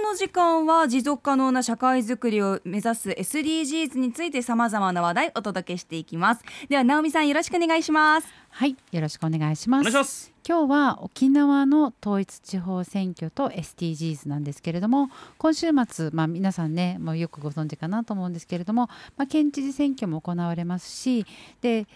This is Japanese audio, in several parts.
この時間は持続可能な社会づくりを目指す SDGs についてさまざまな話題お届けしていきます。では直美さんよろしくお願いします。はいよろしくお願いします。お願いします。今日は沖縄の統一地方選挙と SDGs なんですけれども今週末、まあ、皆さんねもうよくご存知かなと思うんですけれども、まあ、県知事選挙も行われますしで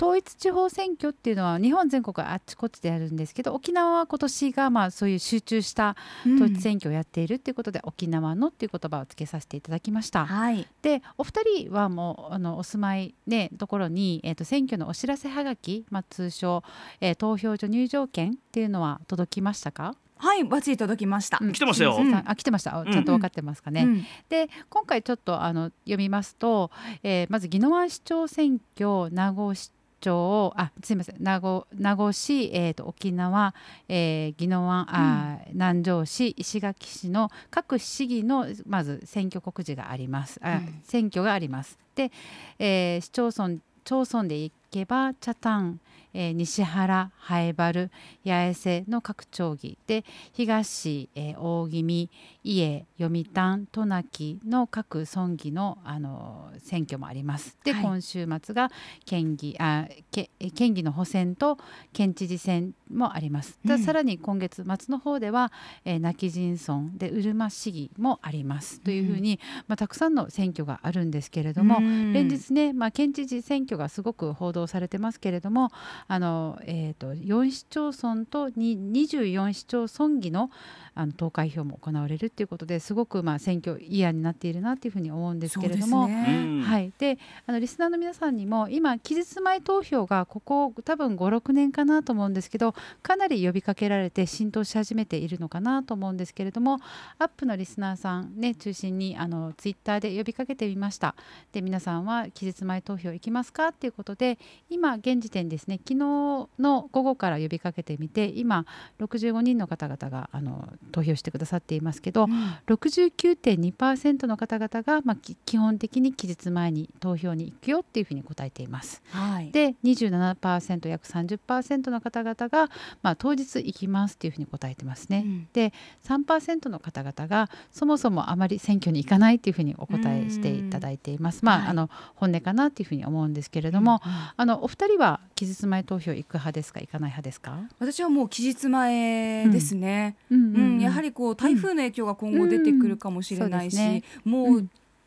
統一地方選挙っていうのは日本全国あっちこっちでやるんですけど沖縄は今年がまあそういう集中した統一選挙をやっているっていうことで、うん、沖縄のっていう言葉をつけさせていただきました。はい、でお二人はもうあのお住まいねところに、えーと、選挙のお知らせはがき、まあ、通称、えー、投票所入場券っていうのは届きましたか？はいバチ届きました、うん、来てましたよ、あ来てました。ちゃんと分かってますかね、うん、で今回ちょっとあの読みますと、えー、まず宜野湾市長選挙名護市町あすみません名護名護市、えーと、沖縄、えー、宜野湾、あ南城市石垣市の各市議のまず選挙告示があります。あ、うん、選挙があります。で、えー、市町村町村でいけば茶炭えー、西原南原八重瀬の各町議で東、えー、大宜味家読谷渡名喜の各村議の、あの選挙もあります。で、はい、今週末が県議あけ県議の補選と県知事選もあります。うん、さらに今月末の方では、えー、泣き人村でうるま市議もあります、というふうに、まあ、たくさんの選挙があるんですけれども、うん、連日ね、まあ、県知事選挙がすごく報道されてますけれどもあの、えーと、4市町村と24市町村議のあの投開票も行われるっていうことですごくまあ選挙イヤーになっているなというふうに思うんですけれども、ね、はい、であのリスナーの皆さんにも今期日前投票がここ多分56年かなと思うんですけどかなり呼びかけられて浸透し始めているのかなと思うんですけれどもアップのリスナーさんね中心にあのツイッターで呼びかけてみました。で皆さんは期日前投票行きますかっていうことで今現時点ですね昨日の午後から呼びかけてみて今65人の方々があの投票してくださっていますけど、うん、69.2%の方々が、まあ、基本的に期日前に投票に行くよっていうふうに答えています。はい、で27%約30%の方々が、まあ、当日行きますっていうふうに答えてますね。うん、で3%の方々がそもそもあまり選挙に行かないっていうふうにお答えしていただいています。まあ、はい、あの本音かなっていうふうに思うんですけれども、うんうん、あのお二人は期日前投票行く派ですか行かない派ですか？私はもう期日前ですね。うん、うん、やはりこう台風の影響が今後出てくるかもしれないし、ね、もう、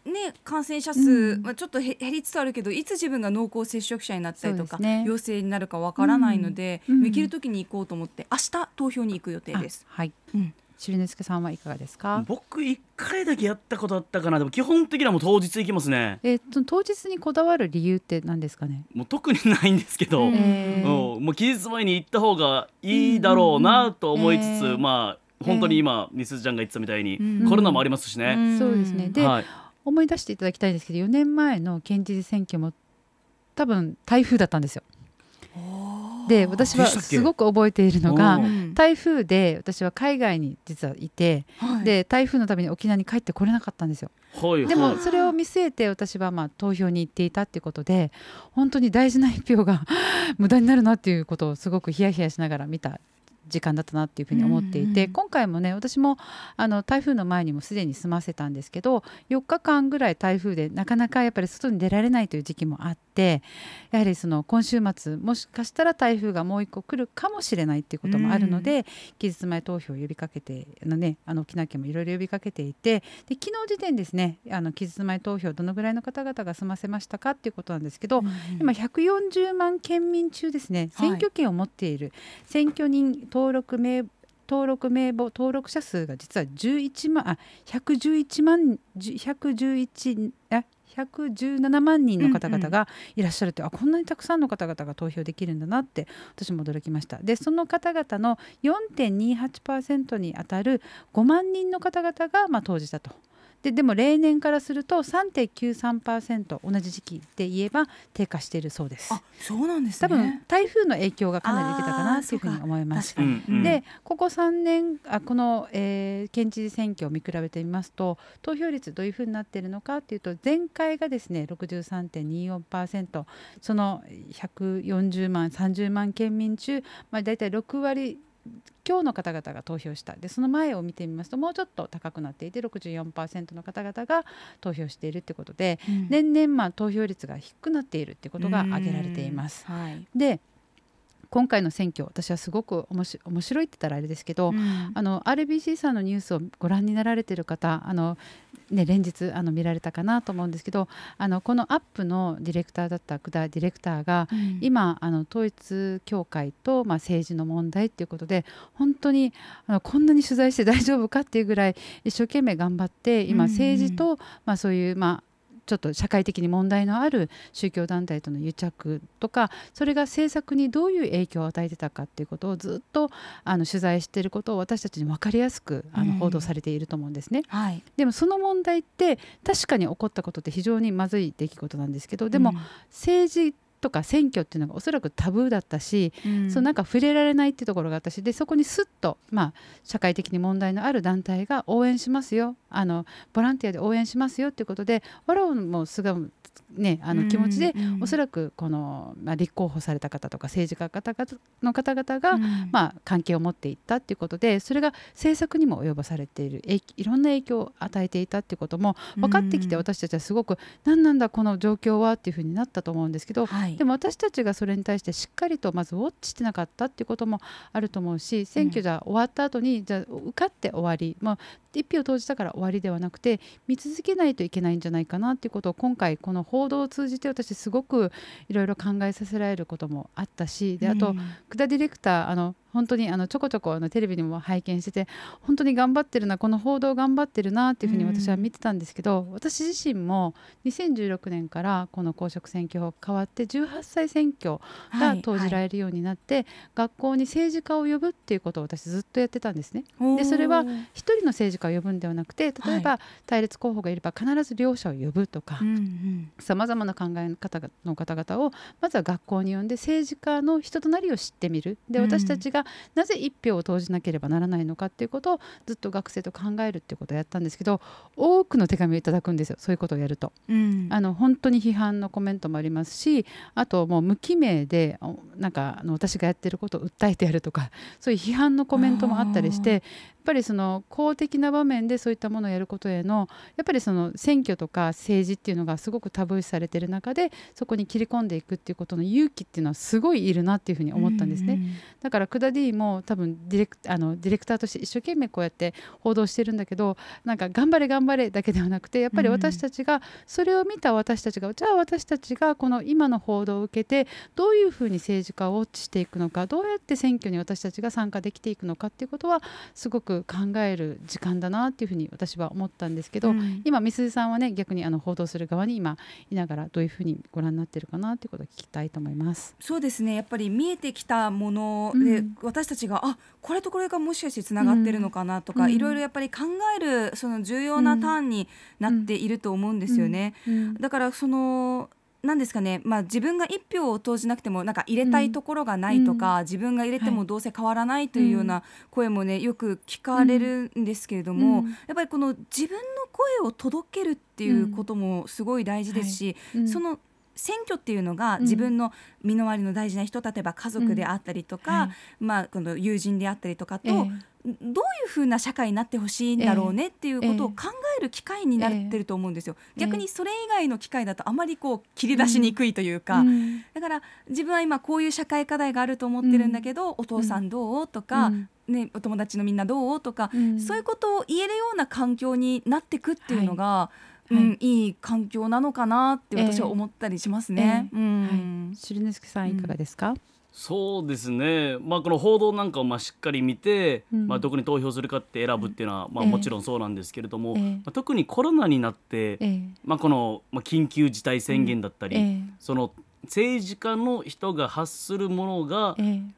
ね、感染者数、うん、まあ、ちょっと減りつつあるけどいつ自分が濃厚接触者になったりとか、ね、陽性になるかわからないので、うん、できる時に行こうと思って明日投票に行く予定です。はい、うん。白根助さんはいかがですか？僕一回だけやったことあったかな。でも基本的にはもう当日行きますね。えー、当日にこだわる理由って何ですかね？もう特にないんですけど、えー、もう期日前に行った方がいいだろうなと思いつつ、えー、まあ本当に今、みすずちゃんが言ってたみたいに、コロナもありますしね。そうですね。で、はい、思い出していただきたいんですけど4年前の県知事選挙も多分台風だったんですよ。で私はすごく覚えているのが台風で私は海外に実はいて、はい、で台風のために沖縄に帰ってこれなかったんですよ。はい、でもそれを見据えて私はまあ投票に行っていたっていうことで本当に大事な一票が 無駄になるなっていうことをすごくヒヤヒヤしながら見た時間だったなっていうふうに思っていて、うんうん、今回もね私もあの台風の前にもすでに済ませたんですけど4日間ぐらい台風でなかなかやっぱり外に出られないという時期もあってやはりその今週末もしかしたら台風がもう1個来るかもしれないっていうこともあるので、うん、期日前投票を呼びかけてあの、ね、あの沖縄県もいろいろ呼びかけていてで昨日時点ですねあの期日前投票どのぐらいの方々が済ませましたかっていうことなんですけど、うんうん、今140万県民中ですね選挙権を持っている選挙人登録名登録名簿登録者数が実は11万あ111万111あ117万人の方々がいらっしゃるって、うんうん、あこんなにたくさんの方々が投票できるんだなって私も驚きましたでその方々の4.28%にあたる5万人の方々が、まあ、投じたと。ででも例年からすると3.93%同じ時期で言えば低下しているそうです。あそうなんです、ね、多分台風の影響がかなり出たかなというふうに思います。でここ3年あこの、えー、県知事選挙を見比べてみますと投票率どういうふうになっているのかというと前回がですね63.24%その140万30万県民中、まあ、大体6割今日の方々が投票した。でその前を見てみますともうちょっと高くなっていて64%の方々が投票しているってことで、うん、年々まあ投票率が低くなっているってことが挙げられています。はい、で今回の選挙私はすごく面白いって言ったらあれですけど、うん、あの RBC さんのニュースをご覧になられている方あの、ね、連日あの見られたかなと思うんですけどあのこのアップのディレクターだった久田ディレクターが、うん、今あの統一教会と、まあ、政治の問題っていうことで本当にあのこんなに取材して大丈夫かっていうぐらい一生懸命頑張って今政治と、まあ、そういう、まあ、ちょっと社会的に問題のある宗教団体との癒着とかそれが政策にどういう影響を与えてたかっていうことをずっとあの取材していることを私たちに分かりやすくあの報道されていると思うんですね、うんはい、でもその問題って確かに起こったことって非常にまずい出来事なんですけどでも政治とか選挙っていうのがおそらくタブーだったし、うん、そのなんか触れられないっていうところがあったしでそこにすっと、まあ、社会的に問題のある団体が応援しますよ。あのボランティアで応援しますよっていうことでわらをもすがむね、あの気持ちで、うん。うん、おそらくこの、まあ、立候補された方とか政治家方の方々が、うん、まあ、関係を持っていったっていうことでそれが政策にも及ぼされているいろんな影響を与えていたっていうことも分かってきて、私たちはすごく何なんだこの状況はっていうふうになったと思うんですけど、はい、でも私たちがそれに対してしっかりとまずウォッチしてなかったっていうこともあると思うし選挙じゃ終わった後にじゃ受かって終わり、まあ、一票投じたから終わりではなくて見続けないといけないんじゃないかなっていうことを今回この報道を通じて私すごくいろいろ考えさせられることもあったしであと、久田ディレクターあの本当にあのちょこちょこあのテレビにも拝見してて本当に頑張ってるなこの報道頑張ってるなっていうふうに私は見てたんですけど、うん、私自身も2016年からこの公職選挙法変わって18歳選挙が投じられるようになって、はいはい、学校に政治家を呼ぶっていうことを私ずっとやってたんですね。でそれは一人の政治家を呼ぶんではなくて例えば対立候補がいれば必ず両者を呼ぶとかさまざまな考え方の方々をまずは学校に呼んで政治家の人となりを知ってみる。で私たちがなぜ1票を投じなければならないのかっていうことをずっと学生と考えるっていうことをやったんですけど多くの手紙をいただくんですよそういうことをやると、うん、あの本当に批判のコメントもありますしあともう無記名でなんかあの私がやってることを訴えてやるとかそういう批判のコメントもあったりしてっぱりその公的な場面でそういったものをやることへのやっぱりその選挙とか政治っていうのがすごくタブー視されてる中でそこに切り込んでいくっていうことの勇気っていうのはすごいいるなっていうふうに思ったんですね。だからクダ D も多分ディレクあのディレクターとして一生懸命こうやって報道してるんだけどなんか頑張れ頑張れだけではなくてやっぱり私たちがそれを見た私たちがじゃあ私たちがこの今の報道を受けてどういうふうに政治家をウォッチしていくのかどうやって選挙に私たちが参加できていくのかっていうことはすごくく考える時間だなっていうふうに私は思ったんですけど、うん、今美鈴さんはね逆にあの報道する側に今いながらどういうふうにご覧になってるかなっていうことを聞きたいと思います。そうですね。やっぱり見えてきたもので、うん、私たちがあこれとこれがもしかしてつながってるのかなとか、うん、いろいろやっぱり考えるその重要なターンになっていると思うんですよね。だからそのなんですかね、まあ、自分が1票を投じなくてもなんか入れたいところがないとか、うん、自分が入れてもどうせ変わらないというような声もねよく聞かれるんですけれども、うん、やっぱりこの自分の声を届けるっていうこともすごい大事ですし、はい、その選挙っていうのが自分の身の回りの大事な人例えば家族であったりとか、はい、まあ、この友人であったりとかと、えーどういうふうな社会になってほしいんだろうねっていうことを考える機会になってると思うんですよ。逆にそれ以外の機会だとあまりこう切り出しにくいというか、だから自分は今こういう社会課題があると思ってるんだけど、お父さんどうとか、ね、お友達のみんなどうとか、そういうことを言えるような環境になっていくっていうのが、うん、い。い環境なのかなって私は思ったりしますね。えーえー、うん、はい、シルネスケさんいかがですか、うんそうですね、まあ、この報道なんかをまあしっかり見て、うん、まあ、どこに投票するかって選ぶっていうのは、まあ、もちろんそうなんですけれども、えー、まあ、特にコロナになって、えー、まあ、この、まあ、緊急事態宣言だったり、うん。えー、その政治家の人が発するものが、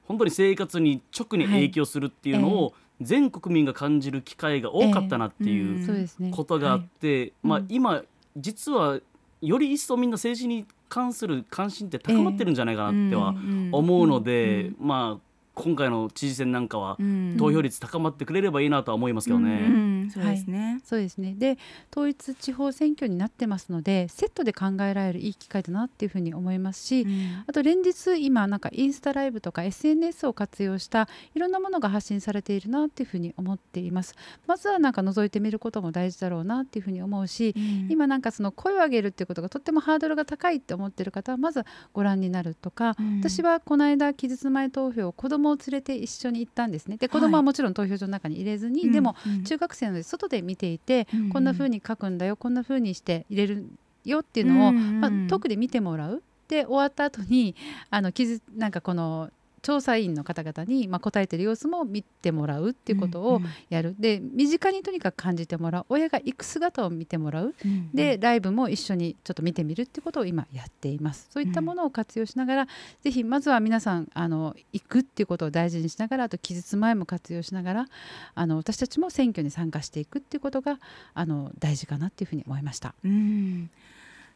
本当に生活に直に影響するっていうのを、全国民が感じる機会が多かったなっていうことがあって、まあ、今実はより一層みんな政治に関する関心って高まってるんじゃないかなっては思うので、まあ今回の知事選なんかは投票率高まってくれればいいなとは思いますけどね。そうですね、はい、そうですね。で統一地方選挙になってますのでセットで考えられるいい機会だなっていうふうに思いますし、うん、あと連日今なんかインスタライブとか SNS を活用したいろんなものが発信されているなっていうふうに思っています。まずはなんか覗いてみることも大事だろうなっていうふうに思うし、うん、今なんかその声を上げるっていうことがとってもハードルが高いって思ってる方はまずご覧になるとか、うん、私はこの間期日前投票子供を連れて一緒に行ったんですね。で子供はもちろん投票所の中に入れずに、はい、でも中学生ので外で見ていて、こんな風に書くんだよこんな風にして入れるよっていうのを、まあ、遠くで見てもらう。で終わった後にあの傷なんかこの調査員の方々に、まあ、答えてる様子も見てもらうっていうことをやる、うん。うん、で身近にとにかく感じてもらう。親が行く姿を見てもらう、うんうん、でライブも一緒にちょっと見てみるっていうことを今やっています。そういったものを活用しながら、うん、ぜひまずは皆さんあの行くっていうことを大事にしながらあと期日前も活用しながらあの私たちも選挙に参加していくっていうことがあの大事かなっていうふうに思いました。うん。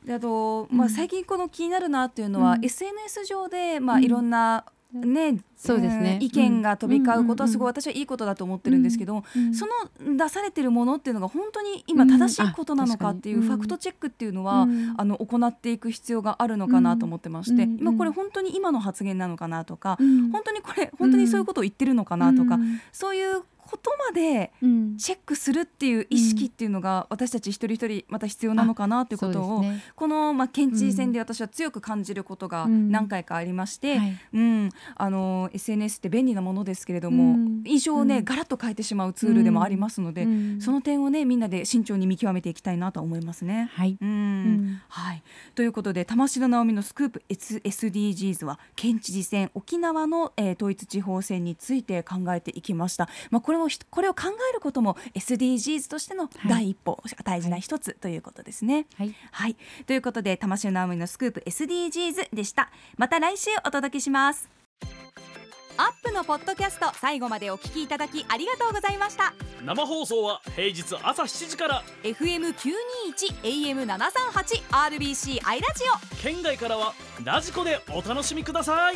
であと、まあ、最近この気になるなっていうのは、うん、SNS 上で、まあ、いろんなね、そうですね、意見が飛び交うことはすごい私はいいことだと思ってるんですけど、その出されてるものっていうのが本当に今正しいことなのかっていうファクトチェックっていうのは、あの行っていく必要があるのかなと思ってまして、今これ本当に今の発言なのかなとか、本当にこれ本当にそういうことを言ってるのかなとか、そういうことまでチェックするっていう意識っていうのが私たち一人一人また必要なのかなということを、ね、この、まあ、県知事選で私は強く感じることが何回かありまして、うん、あの SNS って便利なものですけれども、印象をね、ガラッと変えてしまうツールでもありますので、その点をねみんなで慎重に見極めていきたいなと思いますね。はい、うん。はい、ということで玉城直美のスクープ SDGs は県知事選沖縄の、えー、統一地方選について考えていきました。まあ、これもこれを考えることも SDGs としての第一歩、はい、大事な一つということですね。はい、はい、ということで魂の青のスクープ SDGs でした。また来週お届けします。アップのポッドキャスト最後までお聞きいただきありがとうございました。生放送は平日朝7時から。FM921 AM738 RBC アイラジオ。県外からはラジコでお楽しみください